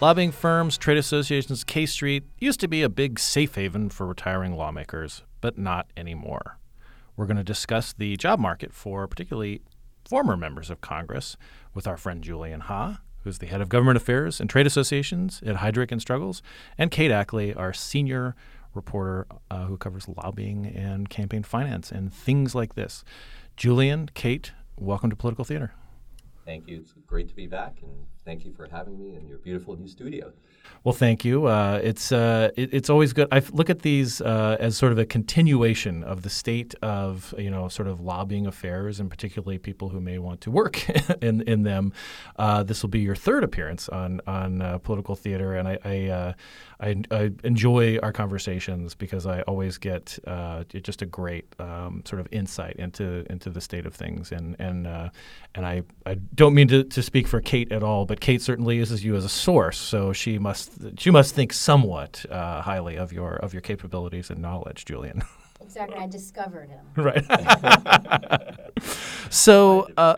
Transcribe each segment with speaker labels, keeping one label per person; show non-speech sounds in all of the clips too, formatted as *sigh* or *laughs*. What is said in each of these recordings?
Speaker 1: Lobbying firms, trade associations, K Street used to be a big safe haven for retiring lawmakers, but not anymore. We're going to discuss the job market for particularly former members of Congress with our friend Julian Ha, who's the head of government affairs and trade associations at Heidrick and Struggles, and Kate Ackley, our senior reporter uh, who covers lobbying and campaign finance and things like this. Julian, Kate, welcome to Political Theater.
Speaker 2: Thank you. It's great to be back and thank you for having me in your beautiful new studio.
Speaker 1: Well, thank you. Uh, it's uh, it, it's always good. I look at these uh, as sort of a continuation of the state of you know sort of lobbying affairs, and particularly people who may want to work *laughs* in in them. Uh, this will be your third appearance on on uh, political theater, and I I, uh, I, I enjoy our conversations because I always get just a great um, sort of insight into into the state of things, and and and I, I don't mean to, to speak for Kate at all, but Kate certainly uses you as a source, so she must must you must think somewhat uh, highly of your of your capabilities and knowledge, Julian. *laughs*
Speaker 3: Exactly, I discovered him.
Speaker 1: right. *laughs* so, uh,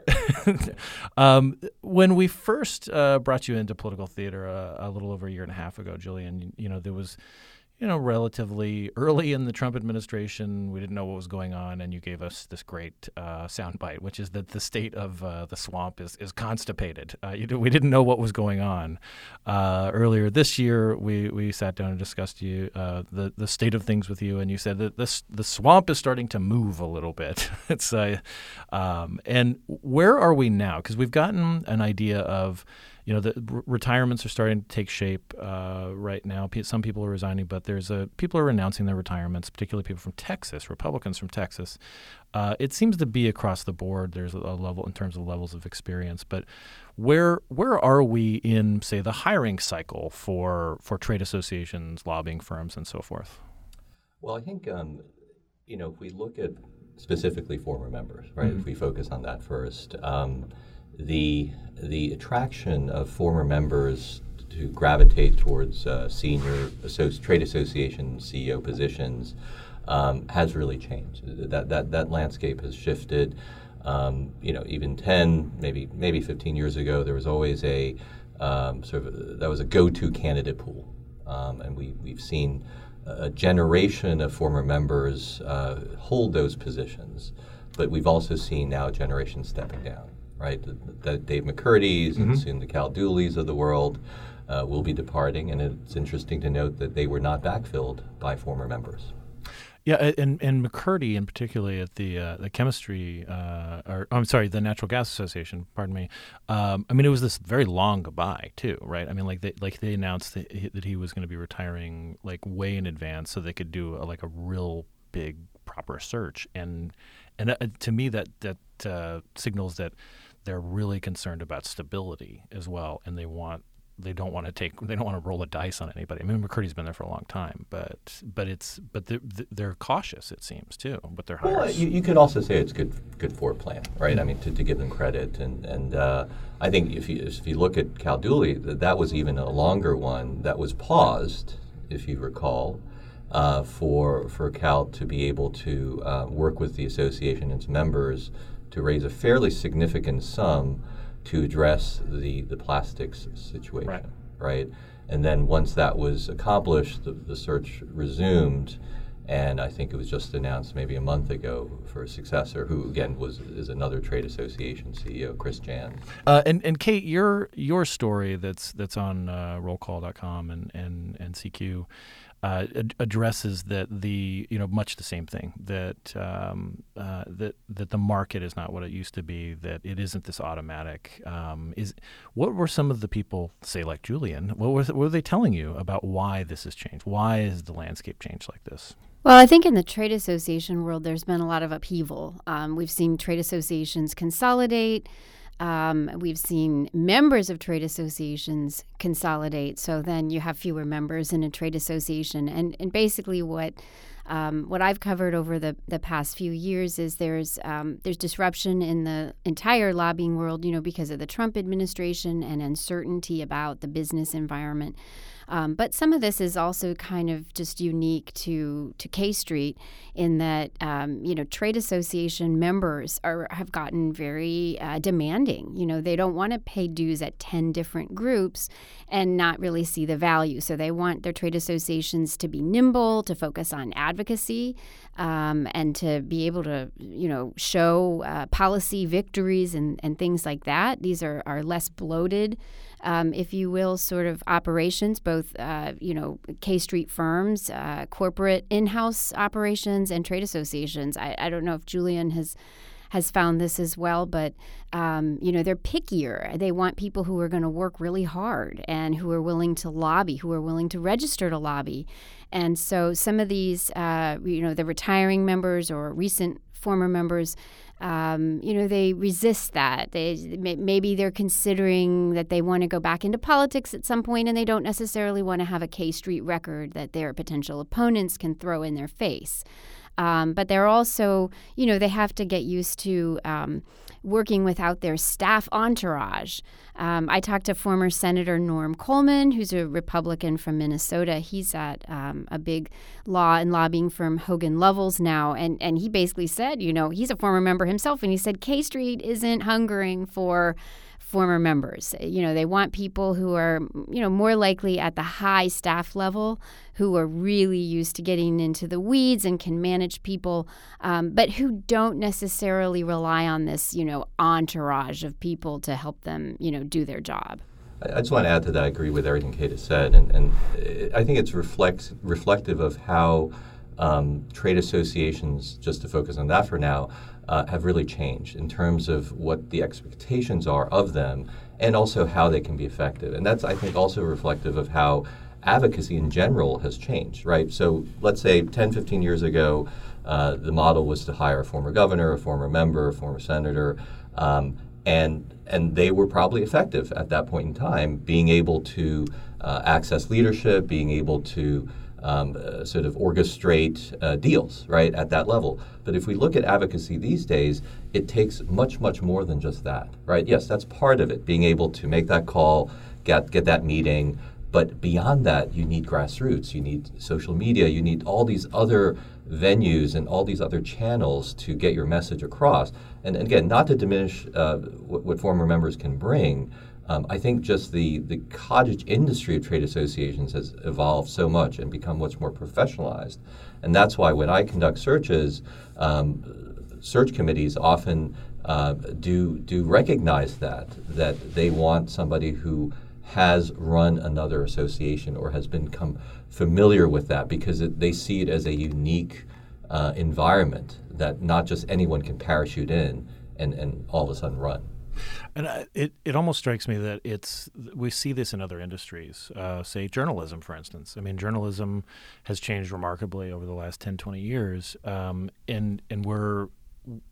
Speaker 1: *laughs* um, when we first uh, brought you into political theater uh, a little over a year and a half ago, Julian, you know there was you know, relatively early in the Trump administration. We didn't know what was going on, and you gave us this great uh, soundbite, which is that the state of uh, the swamp is, is constipated. Uh, you, we didn't know what was going on. Uh, earlier this year, we, we sat down and discussed you uh, the the state of things with you, and you said that this the swamp is starting to move a little bit. *laughs* it's uh, um, and where are we now? Because we've gotten an idea of you know, the r- retirements are starting to take shape uh, right now. P- some people are resigning, but there's a people are announcing their retirements, particularly people from Texas, Republicans from Texas. Uh, it seems to be across the board. There's a level in terms of levels of experience, but where where are we in, say, the hiring cycle for for trade associations, lobbying firms, and so forth?
Speaker 2: Well, I think um, you know if we look at specifically former members, right? Mm-hmm. If we focus on that first. Um, the the attraction of former members to gravitate towards uh, senior trade association CEO positions um, has really changed. That, that that landscape has shifted. Um, you know, even ten, maybe maybe fifteen years ago, there was always a um, sort of that was a go-to candidate pool, um, and we we've seen a generation of former members uh, hold those positions, but we've also seen now a generation stepping down right? The, the Dave McCurdy's mm-hmm. and soon the Cal Dooleys of the world uh, will be departing, and it's interesting to note that they were not backfilled by former members.
Speaker 1: Yeah, and and McCurdy, in particularly at the uh, the chemistry, uh, or I'm sorry, the Natural Gas Association. Pardon me. Um, I mean, it was this very long goodbye too, right? I mean, like they like they announced that he, that he was going to be retiring like way in advance, so they could do a, like a real big proper search. And and uh, to me, that that uh, signals that they're really concerned about stability as well, and they want they don't want to take they don't want to roll a dice on anybody. I mean, McCurdy's been there for a long time, but but it's but they're, they're cautious it seems too. But they're
Speaker 2: well, you, you, could also say it's good good foreplan, right? Mm-hmm. I mean, to, to give them credit, and and uh, I think if you if you look at Cal Dooley, that, that was even a longer one that was paused, if you recall. Uh, for for Cal to be able to uh, work with the association and its members to raise a fairly significant sum to address the, the plastics situation, right. right? And then once that was accomplished, the, the search resumed, and I think it was just announced maybe a month ago for a successor, who again was is another trade association CEO, Chris Jahn.
Speaker 1: Uh, and and Kate, your your story that's that's on uh, rollcall.com and and and CQ uh, ad- addresses that the you know much the same thing that um, uh, that that the market is not what it used to be that it isn't this automatic um, is what were some of the people say like Julian what were, what were they telling you about why this has changed why has the landscape changed like this
Speaker 3: well, I think in the trade association world, there's been a lot of upheaval. Um, we've seen trade associations consolidate. Um, we've seen members of trade associations consolidate, so then you have fewer members in a trade association. And, and basically, what um, what I've covered over the, the past few years is there's um, there's disruption in the entire lobbying world, you know, because of the Trump administration and uncertainty about the business environment. Um, but some of this is also kind of just unique to to K Street in that um, you know trade association members are have gotten very uh, demanding. You know they don't want to pay dues at ten different groups and not really see the value. So they want their trade associations to be nimble, to focus on advocacy, um, and to be able to you know show uh, policy victories and, and things like that. These are are less bloated um, if you will, sort of operations, both uh, you know K Street firms, uh, corporate in-house operations, and trade associations. I, I don't know if Julian has has found this as well, but um, you know they're pickier. They want people who are going to work really hard and who are willing to lobby, who are willing to register to lobby. And so some of these, uh, you know, the retiring members or recent former members um, you know, they resist that. They maybe they're considering that they want to go back into politics at some point, and they don't necessarily want to have a K Street record that their potential opponents can throw in their face. Um, but they're also, you know, they have to get used to um, working without their staff entourage. Um, I talked to former Senator Norm Coleman, who's a Republican from Minnesota. He's at um, a big law and lobbying firm, Hogan Lovells, now, and and he basically said, you know, he's a former member himself, and he said K Street isn't hungering for former members. You know, they want people who are, you know, more likely at the high staff level, who are really used to getting into the weeds and can manage people, um, but who don't necessarily rely on this, you know, entourage of people to help them, you know, do their job.
Speaker 2: I just want to add to that. I agree with everything Kate has said, and, and I think it's reflects reflective of how um, trade associations, just to focus on that for now, uh, have really changed in terms of what the expectations are of them and also how they can be effective. And that's, I think, also reflective of how advocacy in general has changed, right? So let's say 10, 15 years ago, uh, the model was to hire a former governor, a former member, a former senator, um, and and they were probably effective at that point in time, being able to uh, access leadership, being able to um, uh, sort of orchestrate uh, deals, right, at that level. But if we look at advocacy these days, it takes much, much more than just that, right? Yes, that's part of it, being able to make that call, get, get that meeting. But beyond that, you need grassroots, you need social media, you need all these other venues and all these other channels to get your message across. And, and again, not to diminish uh, what, what former members can bring, um, I think just the, the cottage industry of trade associations has evolved so much and become much more professionalized. And that's why when I conduct searches, um, search committees often uh, do, do recognize that, that they want somebody who has run another association or has become familiar with that because it, they see it as a unique uh, environment that not just anyone can parachute in and, and all of a sudden run.
Speaker 1: And it, it almost strikes me that it's we see this in other industries, uh, say journalism, for instance. I mean, journalism has changed remarkably over the last 10, 20 years, um, and and we're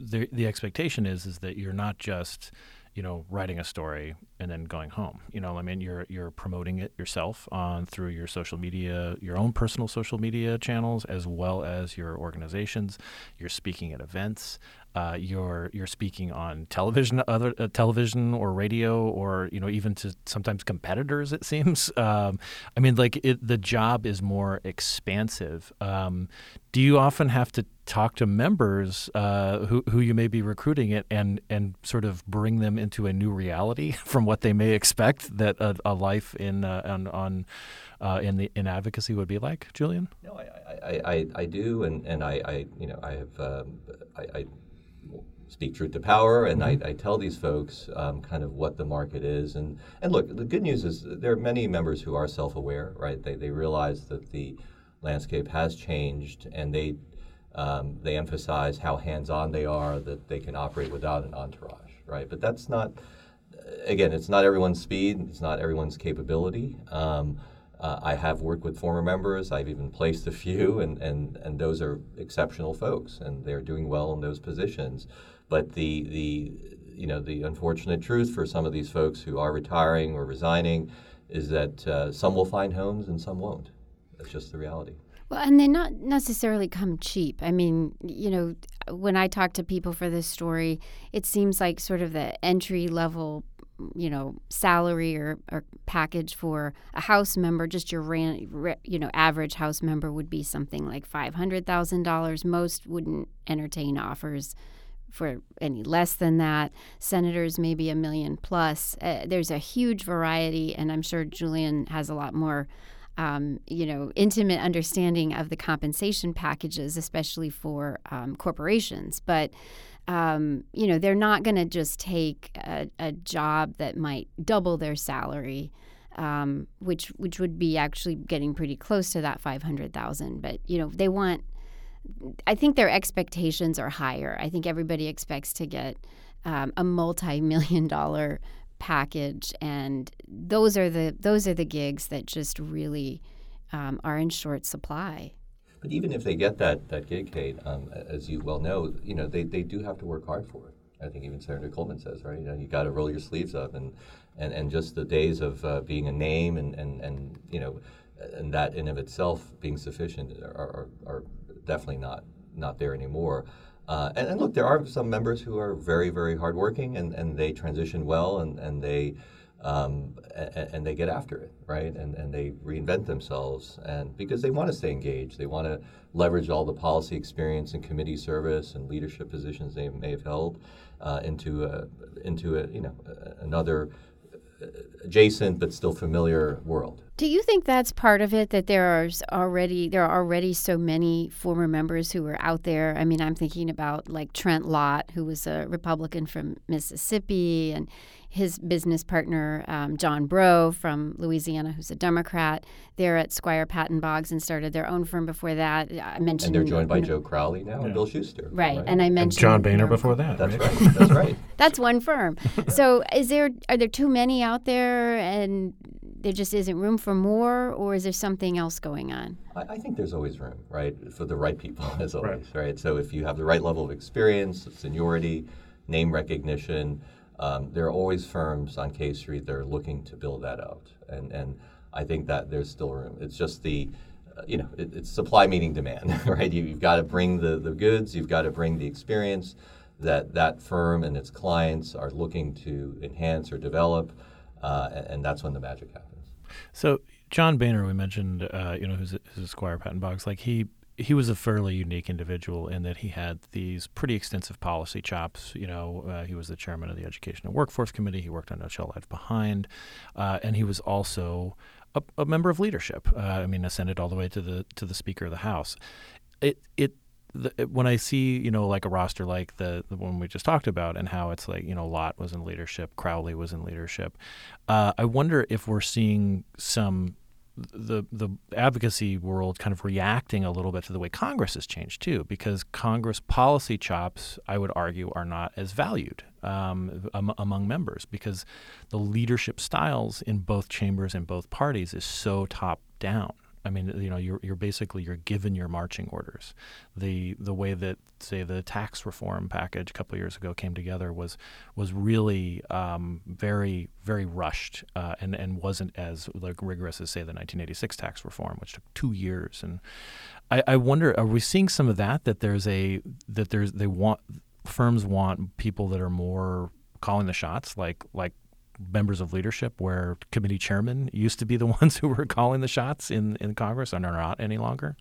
Speaker 1: the the expectation is is that you're not just you know writing a story and then going home. You know i mean you're you're promoting it yourself on through your social media your own personal social media channels as well as your organizations. You're speaking at events uh, you're you're speaking on television, other uh, television or radio, or you know even to sometimes competitors. It seems. *laughs* Um, I mean, like it, the job is more expansive. Um, do you often have to talk to members uh, who who you may be recruiting it and and sort of bring them into a new reality *laughs* from what they may expect that a, a life in uh, on, on uh, in the in advocacy would be like, Julian?
Speaker 2: No, I, I, I, I do, and, and I, I you know I have um, I, I speak truth to power, and mm-hmm. I, I, tell these folks um, kind of what the market is. And, and look, the good news is there are many members who are self aware, right? They, they realize that the landscape has changed, and they, um, they emphasize how hands on they are, that they can operate without an entourage, right? But that's not, again, it's not everyone's speed, it's not everyone's capability. Um, uh, I have worked with former members. I've even placed a few, and, and, and those are exceptional folks, and they're doing well in those positions. But the the you know, the unfortunate truth for some of these folks who are retiring or resigning is that uh, some will find homes and some won't. That's just the reality.
Speaker 3: Well, and they not necessarily come cheap. I mean, you know, when I talk to people for this story, it seems like sort of the entry level, you know, salary or, or package for a house member, just your ran, you know, average house member would be something like five hundred thousand dollars. Most wouldn't entertain offers for any less than that. Senators maybe a million plus. Uh, there's a huge variety, and I'm sure Julian has a lot more um, you know, intimate understanding of the compensation packages, especially for um, corporations. But um, you know, they're not going to just take a, a, job that might double their salary, um, which which would be actually getting pretty close to that five hundred thousand. But you know, they want. I think their expectations are higher. I think everybody expects to get um, a multi-million dollar package, and those are the those are the gigs that just really um, are in short supply.
Speaker 2: But even if they get that that gig, Kate, um, as you well know, you know they, they do have to work hard for it. I think even Senator Coleman says, right? You, know, you got to roll your sleeves up, and and, and just the days of uh, being a name and, and, and you know, and that in of itself being sufficient are, are, are definitely not not there anymore. Uh, and, and, look, there are some members who are very, very hardworking, and, and they transition well, and, and they um, and, and, they get after it, right? And, and they reinvent themselves, and because they want to stay engaged, they want to leverage all the policy experience and committee service and leadership positions they may have held uh, into a, into a, you know another adjacent but still familiar world.
Speaker 3: Do you think that's part of it that there are already there are already so many former members who are out there? I mean, I'm thinking about like Trent Lott, who was a Republican from Mississippi, and his business partner, um, John Breaux from Louisiana, who's a Democrat. They're at Squire Patton Boggs and started their own firm before that. I mentioned,
Speaker 2: and they're joined by Joe Crowley now yeah. and Bill Shuster.
Speaker 3: Right. right. and I mentioned
Speaker 1: and John Boehner before that.
Speaker 2: That's right. right. *laughs* That's right.
Speaker 3: That's one firm. so, is there are there too many out there, and there just isn't room for more, or is there something else going on?
Speaker 2: I, I think there's always room, right, for the right people, *laughs* as always, right. right? So, if you have the right level of experience, seniority, name recognition um, there are always firms on K Street that are looking to build that out, and and I think that there's still room. It's just the uh, you know, it, it's supply meeting demand, *laughs* right? You, have got to bring the, the goods, you've got to bring the experience that that firm and its clients are looking to enhance or develop, uh, and, and, that's when the magic happens.
Speaker 1: So John Boehner, we mentioned, uh, you know, who's, who's Squire Patton Boggs, like he he was a fairly unique individual in that he had these pretty extensive policy chops. You know, uh, he was the chairman of the Education and Workforce Committee. He worked on No Child Left Behind, uh, and he was also a, a member of leadership. Uh, I mean, ascended all the way to the to the Speaker of the House. It it the, when I see, you know, like a roster like the, the one we just talked about, and how it's like, you know, Lott was in leadership, Crowley was in leadership, uh, I wonder if we're seeing some the the advocacy world kind of reacting a little bit to the way Congress has changed too, because Congress policy chops, I would argue, are not as valued um, among members because the leadership styles in both chambers and both parties is so top down. I mean, you know, you're you're basically you're given your marching orders. The the way that say the tax reform package a couple years ago came together was was really um, very very rushed uh, and and wasn't as like rigorous as say the 1986 tax reform, which took two years. And I, I wonder, are we seeing some of that? That there's a that there's they want firms want people that are more calling the shots, like like members of leadership where committee chairmen used to be the *laughs* ones who were calling the shots in, in Congress and are not any longer?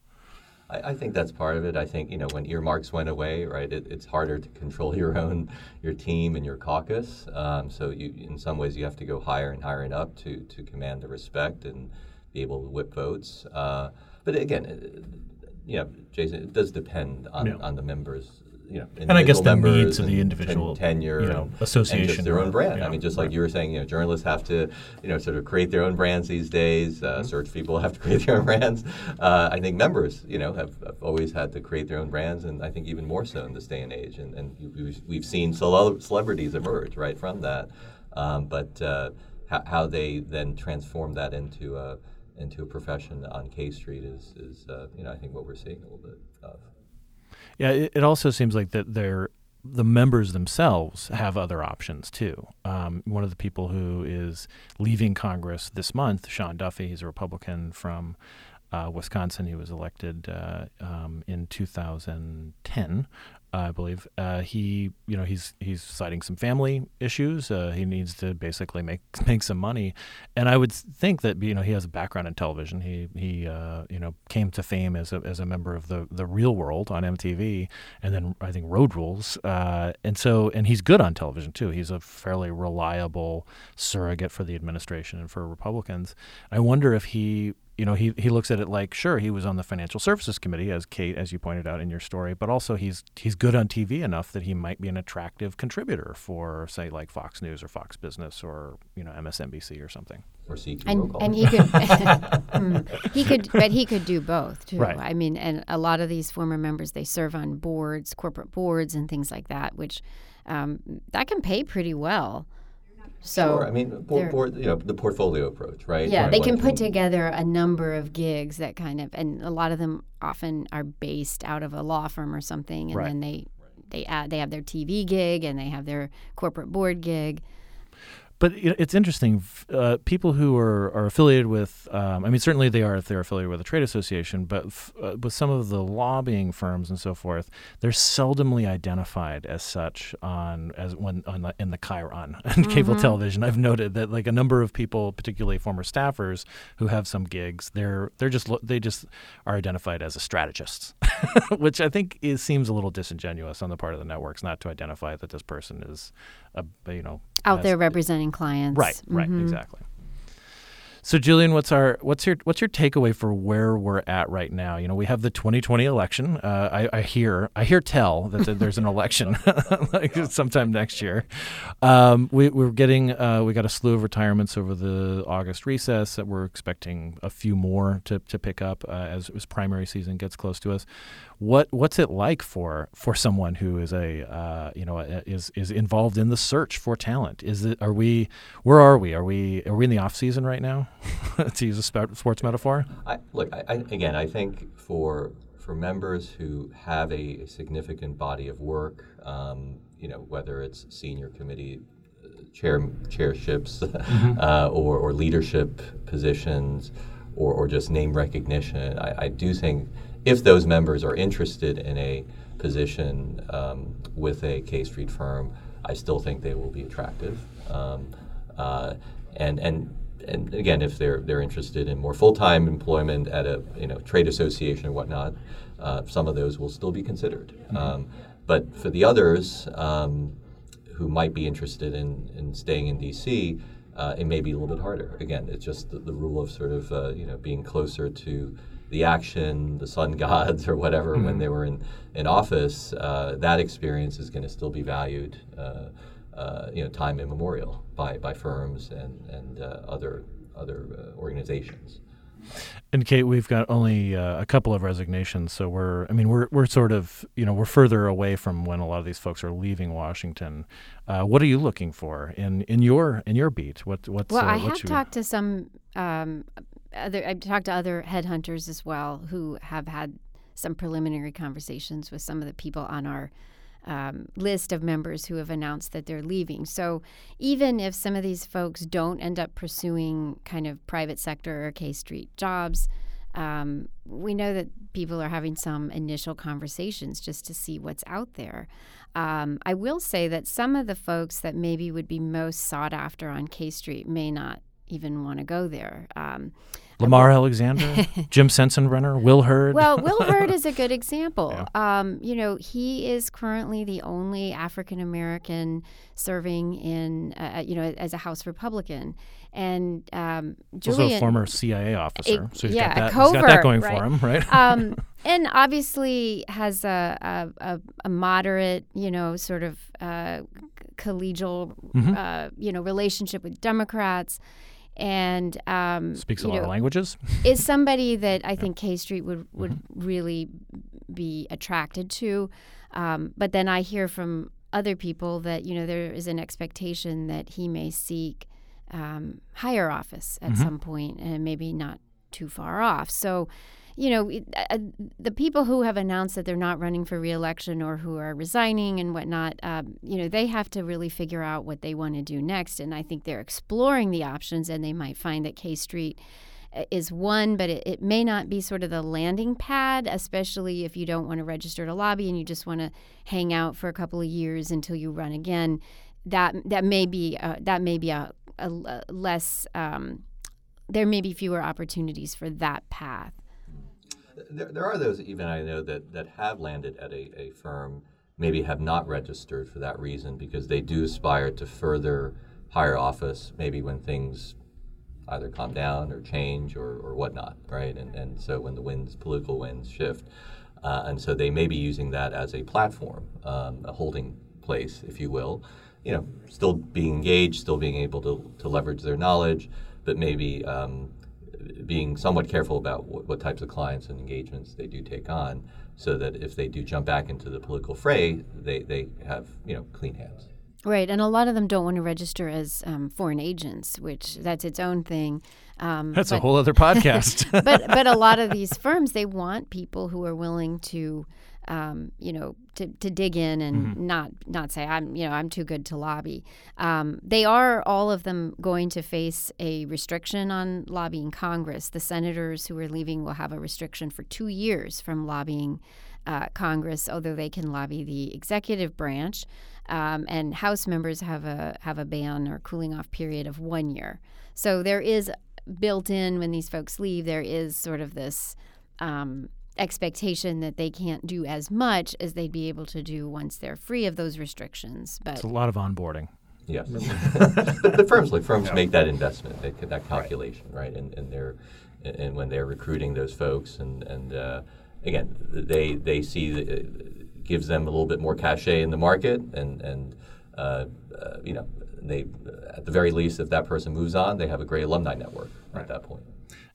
Speaker 2: I, I, think that's part of it. I think you know when earmarks went away, right? It, it's harder to control *laughs* your own your team and your caucus. Um, so you, in some ways, you have to go higher and higher and up to to command the respect and be able to whip votes. Uh, but again, it, you know, Jason, it does depend on, yeah. on the members you know,
Speaker 1: and I guess the needs of the individual
Speaker 2: ten, tenure,
Speaker 1: you know, association,
Speaker 2: their own brand. Yeah, I mean, just like you were saying, you know, journalists have to, you know, sort of create their own brands these days. Uh, mm-hmm. Search people *laughs* have to create their own brands. Uh, I think members, you know, have, have, always had to create their own brands, and I think even more so in this day and age. And, and we've, we've seen celebrities emerge right from that, um, but uh, how, how, they then transform that into a into a profession on K Street is, is uh, you know, I think what we're seeing a little bit of.
Speaker 1: Yeah, it, also seems like that they're the members themselves have other options too. Um, one of the people who is leaving Congress this month, Sean Duffy, he's a Republican from uh, Wisconsin. He was elected uh, um, in 2010, I believe. Uh, he, you know, he's he's citing some family issues. Uh, he needs to basically make *laughs* make some money, and I would think that you know he has a background in television. He he uh, you know came to fame as a as a member of the the Real World on MTV, and then I think Road Rules, uh, and so and he's good on television too. He's a fairly reliable surrogate for the administration and for Republicans. I wonder if he you know, he, he looks at it like, sure, he was on the financial services committee, as Kate, as you pointed out in your story, but also he's he's good on TV enough that he might be an attractive contributor for, say, like Fox News or Fox Business or you know MSNBC or something.
Speaker 2: Or CQ
Speaker 3: and, and he could mm, *laughs* *laughs* he could but he could do both too
Speaker 1: Right.
Speaker 3: i mean and a lot of these former members they serve on boards corporate boards and things like that which um, that can pay pretty well so
Speaker 2: Sure. I mean, board, board, you know, the portfolio approach, right?
Speaker 3: yeah
Speaker 2: Right,
Speaker 3: they
Speaker 2: one
Speaker 3: can put together a number of gigs that kind of and a lot of them often are based out of a law firm or something and
Speaker 1: Right.
Speaker 3: then they they add they have their tv gig and they have their corporate board gig
Speaker 1: But it's interesting. Uh, people who are, are affiliated with, um, I mean, certainly they are if they're affiliated with a trade association, but f- uh, with some of the lobbying firms and so forth, they're seldomly identified as such on as when on the, in the Chiron *laughs* on cable television. I've noted that like a number of people, particularly former staffers who have some gigs, they're they're just lo- they just are identified as a strategist, *laughs* which I think is seems a little disingenuous on the part of the networks not to identify that this person is a you know
Speaker 3: out there representing clients
Speaker 1: Right, right,
Speaker 3: Mhm.
Speaker 1: exactly. So, Julian, what's our what's your what's your takeaway for where we're at right now? You know, we have the 2020 election. Uh, I, I hear I hear tell that there's an *laughs* election *laughs* like sometime next year. Um, we, we're getting uh, we got a slew of retirements over the August recess that we're expecting a few more to, to pick up uh, as, as primary season gets close to us. What what's it like for for someone who is a uh, you know a, is is involved in the search for talent? Is it are we where are we? Are we are we in the off season right now? *laughs* to use a sports metaphor.
Speaker 2: I, look, I, I, again, I think for for members who have a significant body of work, um, you know, whether it's senior committee uh, chair chairships *laughs* uh, or, or leadership positions, or, or just name recognition, I, I do think if those members are interested in a position um, with a K Street firm, I still think they will be attractive. Um, uh, and and and again, if they're they're interested in more full time employment at a you know trade association or whatnot, uh, some of those will still be considered. Um, but for the others um, who might be interested in, in staying in D.C., uh, it may be a little bit harder. Again, it's just the, the rule of sort of uh, you know being closer to the action, the sun gods, or whatever when they were in in office. Uh, that experience is going to still be valued. Uh, uh, you know, time immemorial by, by firms and, and uh, other other uh, organizations.
Speaker 1: And Kate, we've got only uh, a couple of resignations, so we're I mean we're we're sort of you know we're further away from when a lot of these folks are leaving Washington. Uh, what are you looking for in, in your in your beat? What what's
Speaker 3: Well,
Speaker 1: uh,
Speaker 3: I
Speaker 1: what
Speaker 3: have
Speaker 1: should
Speaker 3: talked to some um, other. I've talked to other headhunters as well who have had some preliminary conversations with some of the people on our um, list of members who have announced that they're leaving. So even if some of these folks don't end up pursuing kind of private sector or K Street jobs, um, we know that people are having some initial conversations just to see what's out there. Um, I will say that some of the folks that maybe would be most sought after on K Street may not even want to go there. Um,
Speaker 1: Lamar Alexander, *laughs* Jim Sensenbrenner, Will Hurd.
Speaker 3: well, *laughs* Will Hurd is a good example. Um, you know, he is currently the only African American serving in, uh, you know, as a House Republican, and um,
Speaker 1: also a former CIA officer,
Speaker 3: It-
Speaker 1: so he's
Speaker 3: yeah,
Speaker 1: got that,
Speaker 3: covert,
Speaker 1: he's got that going
Speaker 3: right?
Speaker 1: for him, right? *laughs*
Speaker 3: um, and obviously has a, a, a, a moderate, you know, sort of uh, collegial,
Speaker 1: Mm-hmm.
Speaker 3: uh, you know, relationship with Democrats, and um,
Speaker 1: Speaks a lot of languages. *laughs*
Speaker 3: is somebody that I think K Street would would really be attracted to. Um, but then I hear from other people that you know there is an expectation that he may seek um, higher office at some point and maybe not too far off. So, you know, uh, the people who have announced that they're not running for reelection or who are resigning and whatnot, um, you know, they have to really figure out what they want to do next. And I think they're exploring the options, and they might find that K Street uh, is one, but it, it may not be sort of the landing pad, especially if you don't want to register to lobby and you just want to hang out for a couple of years until you run again. That that may be uh, that may be a, a, a less um, there may be fewer opportunities for that path.
Speaker 2: There, there are those even I know that, that have landed at a, a firm, maybe have not registered for that reason because they do aspire to further higher office, maybe when things either calm down or change or, or whatnot, right? And, and so when the winds, political winds shift. Uh, and so they may be using that as a platform, um, a holding place, if you will. You know, still being engaged, still being able to, to leverage their knowledge, but maybe um, being somewhat careful about what, what, types of clients and engagements they do take on, so that if they do jump back into the political fray, they, they have you know clean hands.
Speaker 3: Right, and a lot of them don't want to register as um, foreign agents, which that's its own thing.
Speaker 1: Um, that's but, a whole other *laughs* podcast.
Speaker 3: but but a lot of these firms they want people who are willing to um, you know, to, to dig in and mm-hmm. not not say I'm you know I'm too good to lobby. Um, they are all of them going to face a restriction on lobbying Congress. The senators who are leaving will have a restriction for two years from lobbying uh, Congress, although they can lobby the executive branch. Um, and House members have a have a ban or cooling off period of one year. So there is built in when these folks leave, there is sort of this um, expectation that they can't do as much as they'd be able to do once they're free of those restrictions. But
Speaker 1: it's a lot of onboarding.
Speaker 2: Yes, *laughs* the, the, firms like firms yeah. make that investment, that, that calculation, right? right? And, and they're and when they're recruiting those folks, and and uh, again, they they see that it gives them a little bit more cachet in the market, and and uh, uh, you know they at the very least, if that person moves on, they have a great alumni network right. at that point.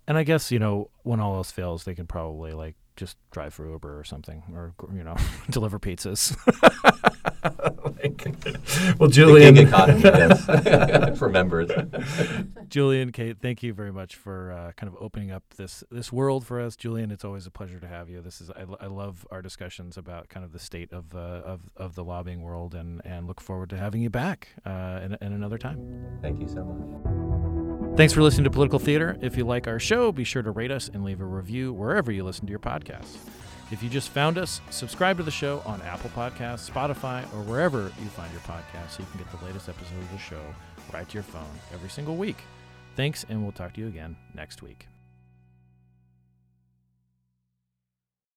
Speaker 1: And I guess you know when all else fails, they can probably like just drive for Uber or something, or you know, *laughs* deliver pizzas. *laughs* *laughs*
Speaker 2: like, well, Julian, economy, yes, for members.
Speaker 1: Julian, Kate, thank you very much for uh, kind of opening up this this world for us, Julian. It's always a pleasure to have you. This is I, I love our discussions about kind of the state of uh, of of the lobbying world, and and look forward to having you back uh, in, in another time.
Speaker 2: Thank you so much.
Speaker 1: Thanks for listening to Political Theater. If you like our show, be sure to rate us and leave a review wherever you listen to your podcasts. If you just found us, subscribe to the show on Apple Podcasts, Spotify, or wherever you find your podcast so you can get the latest episode of the show right to your phone every single week. Thanks, and we'll talk to you again next week.